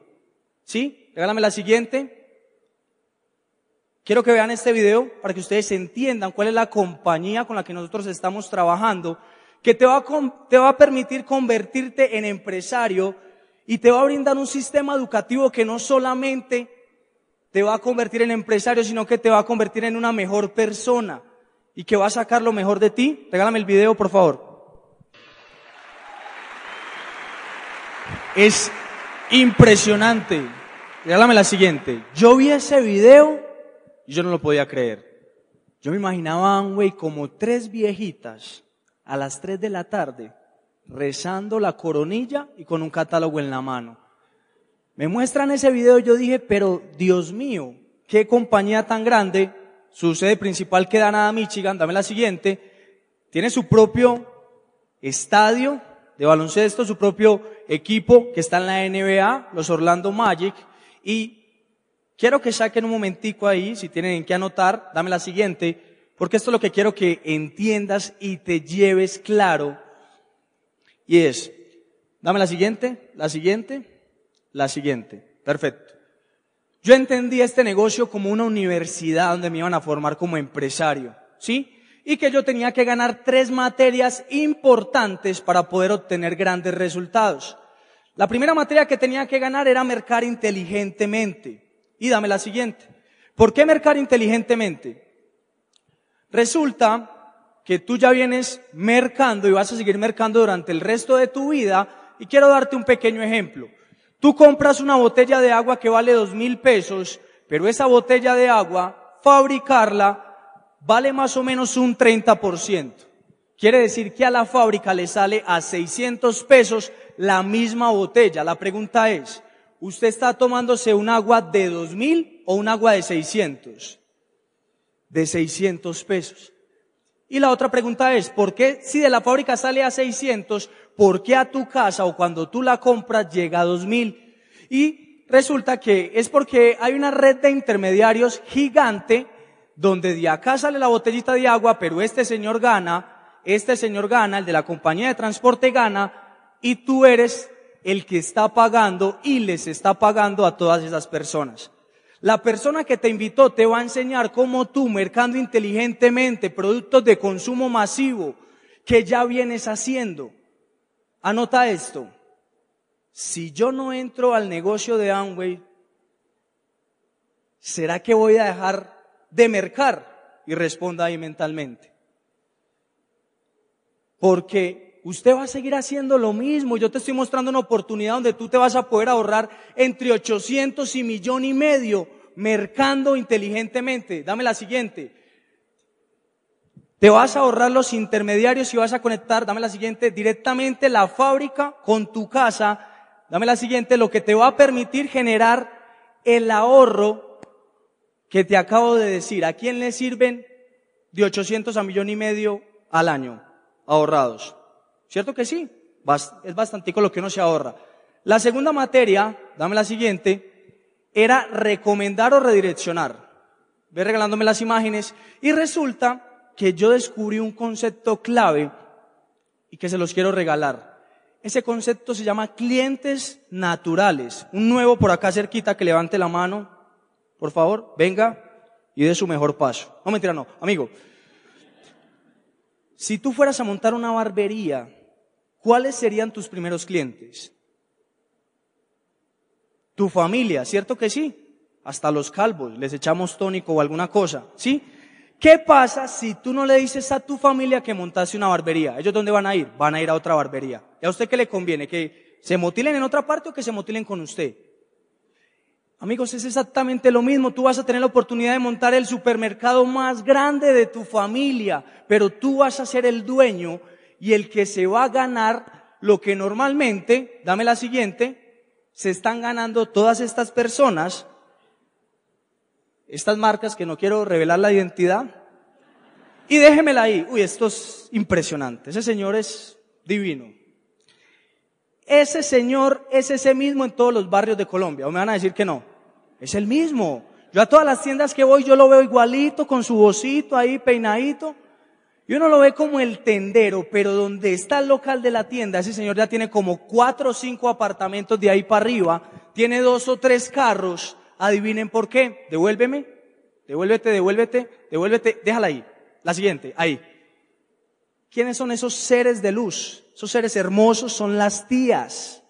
¿Sí? Regálame la siguiente. Quiero que vean este video para que ustedes entiendan cuál es la compañía con la que nosotros estamos trabajando, que te va, a, te va a permitir convertirte en empresario y te va a brindar un sistema educativo que no solamente te va a convertir en empresario, sino que te va a convertir en una mejor persona y que va a sacar lo mejor de ti. Regálame el video, por favor. Es impresionante. Regálame la siguiente. Yo vi ese video y yo no lo podía creer. Yo me imaginaba, güey, como tres viejitas a las tres de la tarde rezando la coronilla y con un catálogo en la mano. Me muestran ese video yo dije, pero Dios mío, qué compañía tan grande su sede principal queda nada Michigan, dame la siguiente, tiene su propio estadio de baloncesto, su propio equipo que está en la NBA, los Orlando Magic, y quiero que saquen un momentico ahí, si tienen que anotar, dame la siguiente, porque esto es lo que quiero que entiendas y te lleves claro, y es, dame la siguiente, la siguiente, la siguiente, perfecto. Yo entendí este negocio como una universidad donde me iban a formar como empresario, ¿sí? y que yo tenía que ganar tres materias importantes para poder obtener grandes resultados. La primera materia que tenía que ganar era mercar inteligentemente. Y dame la siguiente. ¿Por qué mercar inteligentemente? Resulta que tú ya vienes mercando y vas a seguir mercando durante el resto de tu vida y quiero darte un pequeño ejemplo. Tú compras una botella de agua que vale dos mil pesos, pero esa botella de agua, fabricarla vale más o menos un 30%. Quiere decir que a la fábrica le sale a 600 pesos la misma botella. La pregunta es, ¿usted está tomándose un agua de 2000 o un agua de 600? De 600 pesos. Y la otra pregunta es, ¿por qué si de la fábrica sale a 600, por qué a tu casa o cuando tú la compras llega a 2000? Y resulta que es porque hay una red de intermediarios gigante donde de acá sale la botellita de agua, pero este señor gana, este señor gana, el de la compañía de transporte gana, y tú eres el que está pagando y les está pagando a todas esas personas. La persona que te invitó te va a enseñar cómo tú, mercando inteligentemente productos de consumo masivo que ya vienes haciendo. Anota esto. Si yo no entro al negocio de Amway, ¿será que voy a dejar de mercar? Y responda ahí mentalmente. Porque usted va a seguir haciendo lo mismo. Yo te estoy mostrando una oportunidad donde tú te vas a poder ahorrar entre 800 y millón y medio mercando inteligentemente. Dame la siguiente. Te vas a ahorrar los intermediarios y vas a conectar, dame la siguiente, directamente la fábrica con tu casa. Dame la siguiente, lo que te va a permitir generar el ahorro que te acabo de decir, ¿a quién le sirven de 800 a millón y medio al año ahorrados? ¿Cierto que sí? Es bastante lo que uno se ahorra. La segunda materia, dame la siguiente, era recomendar o redireccionar. Ve regalándome las imágenes y resulta que yo descubrí un concepto clave y que se los quiero regalar. Ese concepto se llama clientes naturales. Un nuevo por acá cerquita que levante la mano por favor, venga y dé su mejor paso. No mentira, no. Amigo, si tú fueras a montar una barbería, ¿cuáles serían tus primeros clientes? Tu familia, ¿cierto que sí? Hasta los calvos, les echamos tónico o alguna cosa, ¿sí? ¿Qué pasa si tú no le dices a tu familia que montase una barbería? ¿Ellos dónde van a ir? Van a ir a otra barbería. ¿Y a usted qué le conviene? ¿Que se motilen en otra parte o que se motilen con usted? Amigos, es exactamente lo mismo. Tú vas a tener la oportunidad de montar el supermercado más grande de tu familia, pero tú vas a ser el dueño y el que se va a ganar lo que normalmente, dame la siguiente, se están ganando todas estas personas, estas marcas que no quiero revelar la identidad. Y déjemela ahí. Uy, esto es impresionante. Ese señor es divino. Ese señor es ese mismo en todos los barrios de Colombia. ¿O me van a decir que no? Es el mismo. Yo a todas las tiendas que voy, yo lo veo igualito, con su bocito ahí peinadito. Y uno lo ve como el tendero, pero donde está el local de la tienda, ese señor ya tiene como cuatro o cinco apartamentos de ahí para arriba, tiene dos o tres carros. Adivinen por qué. Devuélveme, devuélvete, devuélvete, devuélvete, déjala ahí. La siguiente, ahí. ¿Quiénes son esos seres de luz? Esos seres hermosos son las tías.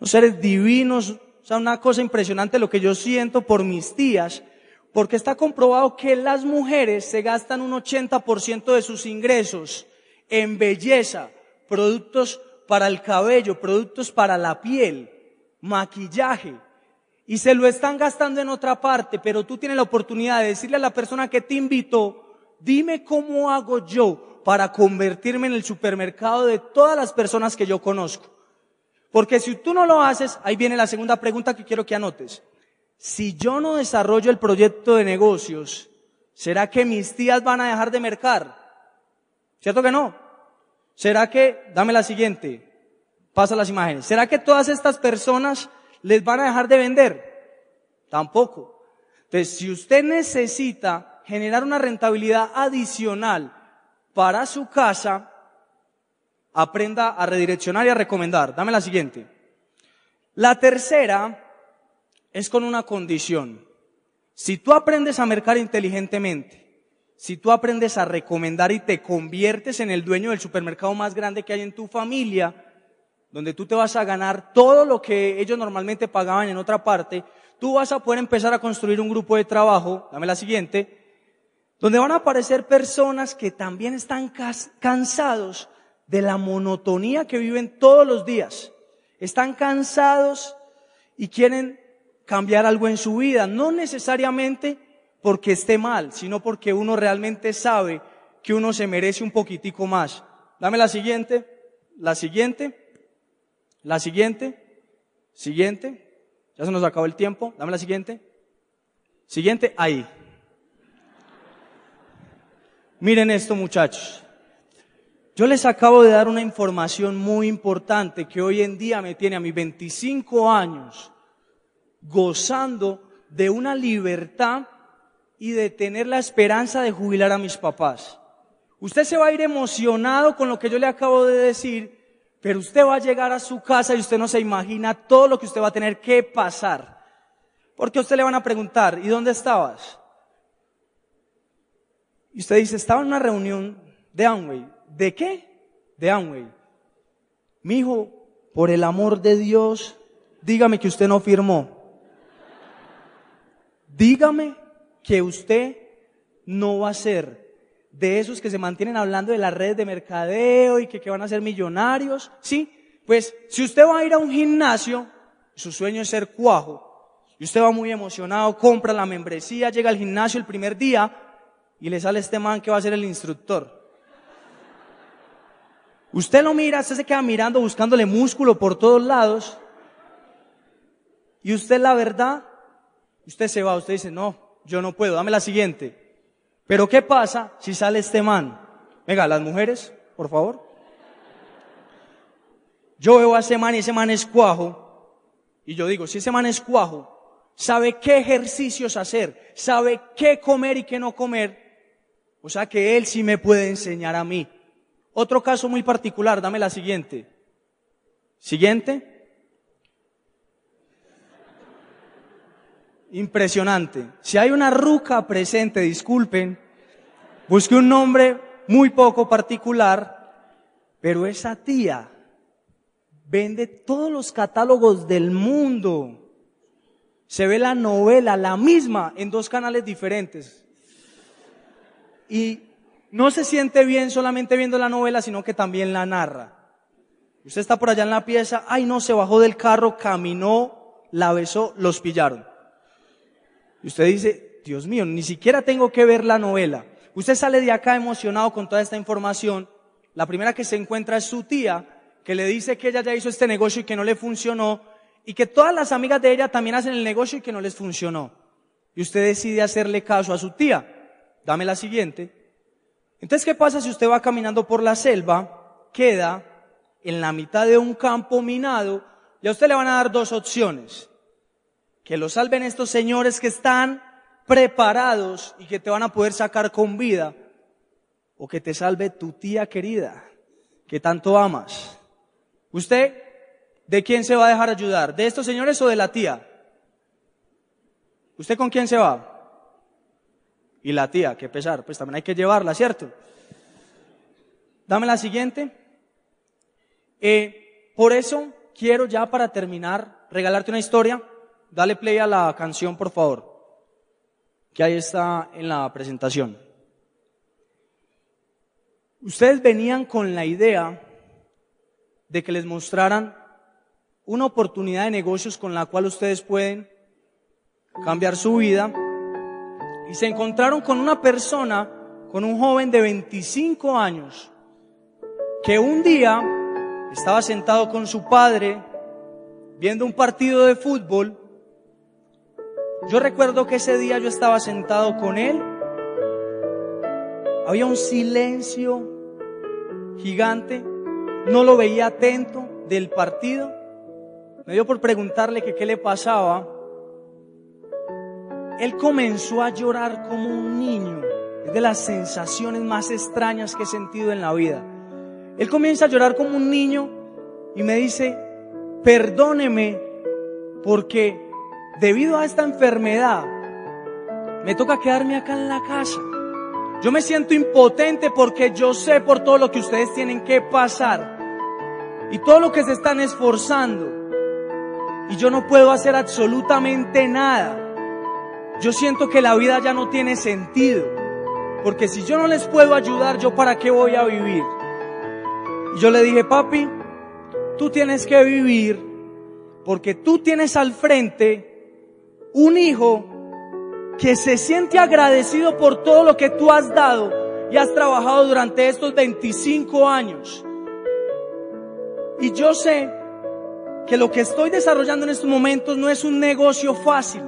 Los seres divinos. O sea, una cosa impresionante lo que yo siento por mis tías, porque está comprobado que las mujeres se gastan un 80% de sus ingresos en belleza, productos para el cabello, productos para la piel, maquillaje, y se lo están gastando en otra parte, pero tú tienes la oportunidad de decirle a la persona que te invitó, dime cómo hago yo para convertirme en el supermercado de todas las personas que yo conozco. Porque si tú no lo haces, ahí viene la segunda pregunta que quiero que anotes. Si yo no desarrollo el proyecto de negocios, ¿será que mis tías van a dejar de mercar? ¿Cierto que no? ¿Será que, dame la siguiente, pasa las imágenes, ¿será que todas estas personas les van a dejar de vender? Tampoco. Entonces, si usted necesita generar una rentabilidad adicional para su casa, aprenda a redireccionar y a recomendar. Dame la siguiente. La tercera es con una condición. Si tú aprendes a mercar inteligentemente, si tú aprendes a recomendar y te conviertes en el dueño del supermercado más grande que hay en tu familia, donde tú te vas a ganar todo lo que ellos normalmente pagaban en otra parte, tú vas a poder empezar a construir un grupo de trabajo, dame la siguiente, donde van a aparecer personas que también están cansados de la monotonía que viven todos los días. Están cansados y quieren cambiar algo en su vida, no necesariamente porque esté mal, sino porque uno realmente sabe que uno se merece un poquitico más. Dame la siguiente, la siguiente, la siguiente, siguiente. Ya se nos acabó el tiempo. Dame la siguiente. Siguiente, ahí. Miren esto muchachos. Yo les acabo de dar una información muy importante que hoy en día me tiene a mis 25 años gozando de una libertad y de tener la esperanza de jubilar a mis papás. Usted se va a ir emocionado con lo que yo le acabo de decir, pero usted va a llegar a su casa y usted no se imagina todo lo que usted va a tener que pasar. Porque usted le van a preguntar, ¿y dónde estabas? Y usted dice, estaba en una reunión de Amway. ¿De qué? De Amway. Mi hijo, por el amor de Dios, dígame que usted no firmó. Dígame que usted no va a ser de esos que se mantienen hablando de las redes de mercadeo y que, van a ser millonarios. Sí, pues si usted va a ir a un gimnasio, su sueño es ser cuajo, y usted va muy emocionado, compra la membresía, llega al gimnasio el primer día y le sale este man que va a ser el instructor. Usted lo mira, usted se queda mirando, buscándole músculo por todos lados. Y usted la verdad Usted se va, usted dice, no, yo no puedo, dame la siguiente. Pero ¿qué pasa si sale este man? Venga, las mujeres, por favor. Yo veo a ese man y ese man es cuajo. Y yo digo, si ese man es cuajo, sabe qué ejercicios hacer, sabe qué comer y qué no comer, o sea que él sí me puede enseñar a mí. Otro caso muy particular, dame la siguiente. Siguiente. Impresionante. Si hay una ruca presente, disculpen, busque un nombre muy poco particular, pero esa tía vende todos los catálogos del mundo. Se ve la novela, la misma, en dos canales diferentes. Y no se siente bien solamente viendo la novela, sino que también la narra. Usted está por allá en la pieza, ay no, se bajó del carro, caminó, la besó, los pillaron. Y usted dice, Dios mío, ni siquiera tengo que ver la novela. Usted sale de acá emocionado con toda esta información. La primera que se encuentra es su tía, que le dice que ella ya hizo este negocio y que no le funcionó, y que todas las amigas de ella también hacen el negocio y que no les funcionó. Y usted decide hacerle caso a su tía. Dame la siguiente. Entonces, ¿qué pasa si usted va caminando por la selva, queda en la mitad de un campo minado, y a usted le van a dar dos opciones que lo salven estos señores que están preparados y que te van a poder sacar con vida, o que te salve tu tía querida, que tanto amas. ¿Usted de quién se va a dejar ayudar? ¿De estos señores o de la tía? ¿Usted con quién se va? Y la tía, qué pesar, pues también hay que llevarla, ¿cierto? Dame la siguiente. Eh, por eso quiero ya para terminar regalarte una historia Dale play a la canción, por favor, que ahí está en la presentación. Ustedes venían con la idea de que les mostraran una oportunidad de negocios con la cual ustedes pueden cambiar su vida y se encontraron con una persona, con un joven de 25 años, que un día estaba sentado con su padre viendo un partido de fútbol yo recuerdo que ese día yo estaba sentado con él. Había un silencio gigante, no lo veía atento del partido. Me dio por preguntarle que qué le pasaba. Él comenzó a llorar como un niño. Es de las sensaciones más extrañas que he sentido en la vida. Él comienza a llorar como un niño y me dice, perdóneme porque debido a esta enfermedad me toca quedarme acá en la casa. Yo me siento impotente porque yo sé por todo lo que ustedes tienen que pasar y todo lo que se están esforzando. Y yo no puedo hacer absolutamente nada. Yo siento que la vida ya no tiene sentido. Porque si yo no les puedo ayudar, ¿yo para qué voy a vivir? Y yo le dije, papi, tú tienes que vivir porque tú tienes al frente un hijo que se siente agradecido por todo lo que tú has dado y has trabajado durante estos 25 años. Y yo sé que lo que estoy desarrollando en estos momentos no es un negocio fácil.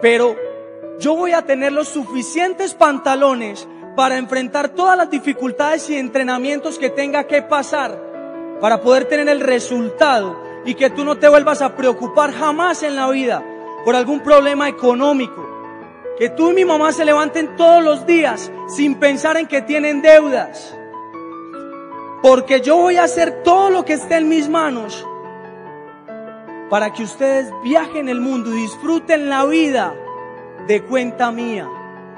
Pero yo voy a tener los suficientes pantalones para enfrentar todas las dificultades y entrenamientos que tenga que pasar para poder tener el resultado y que tú no te vuelvas a preocupar jamás en la vida por algún problema económico. Que tú y mi mamá se levanten todos los días sin pensar en que tienen deudas. Porque yo voy a hacer todo lo que esté en mis manos para que ustedes viajen el mundo y disfruten la vida de cuenta mía.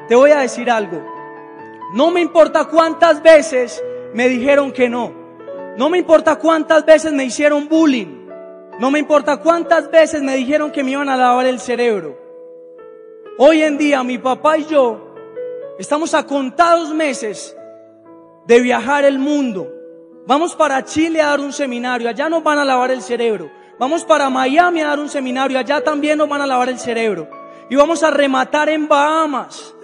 Te voy a decir algo. No me importa cuántas veces me dijeron que no. No me importa cuántas veces me hicieron bullying. No me importa cuántas veces me dijeron que me iban a lavar el cerebro. Hoy en día mi papá y yo estamos a contados meses de viajar el mundo. Vamos para Chile a dar un seminario, allá nos van a lavar el cerebro. Vamos para Miami a dar un seminario, allá también nos van a lavar el cerebro. Y vamos a rematar en Bahamas.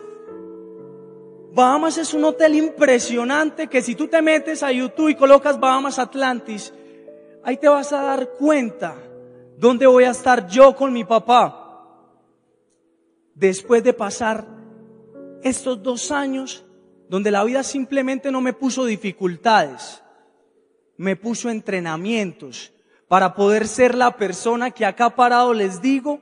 Bahamas es un hotel impresionante que si tú te metes a YouTube y colocas Bahamas Atlantis, ahí te vas a dar cuenta dónde voy a estar yo con mi papá. Después de pasar estos dos años donde la vida simplemente no me puso dificultades, me puso entrenamientos para poder ser la persona que acá parado les digo,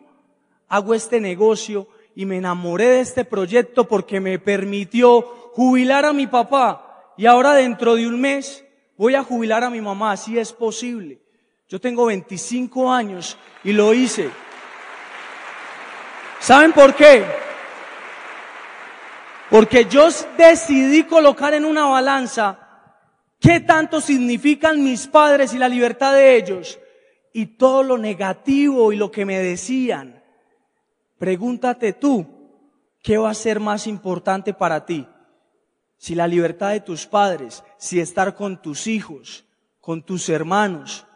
hago este negocio y me enamoré de este proyecto porque me permitió jubilar a mi papá y ahora dentro de un mes voy a jubilar a mi mamá, si es posible. Yo tengo 25 años y lo hice. ¿Saben por qué? Porque yo decidí colocar en una balanza qué tanto significan mis padres y la libertad de ellos y todo lo negativo y lo que me decían. Pregúntate tú, ¿qué va a ser más importante para ti? Si la libertad de tus padres, si estar con tus hijos, con tus hermanos,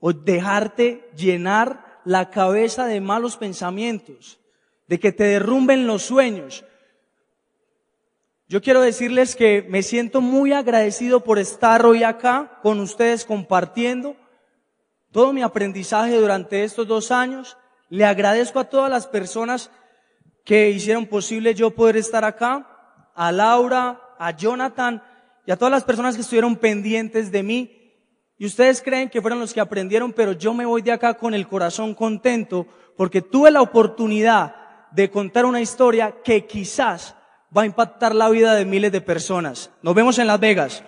o dejarte llenar la cabeza de malos pensamientos, de que te derrumben los sueños. Yo quiero decirles que me siento muy agradecido por estar hoy acá con ustedes compartiendo todo mi aprendizaje durante estos dos años. Le agradezco a todas las personas que hicieron posible yo poder estar acá a Laura, a Jonathan y a todas las personas que estuvieron pendientes de mí. Y ustedes creen que fueron los que aprendieron, pero yo me voy de acá con el corazón contento porque tuve la oportunidad de contar una historia que quizás va a impactar la vida de miles de personas. Nos vemos en Las Vegas.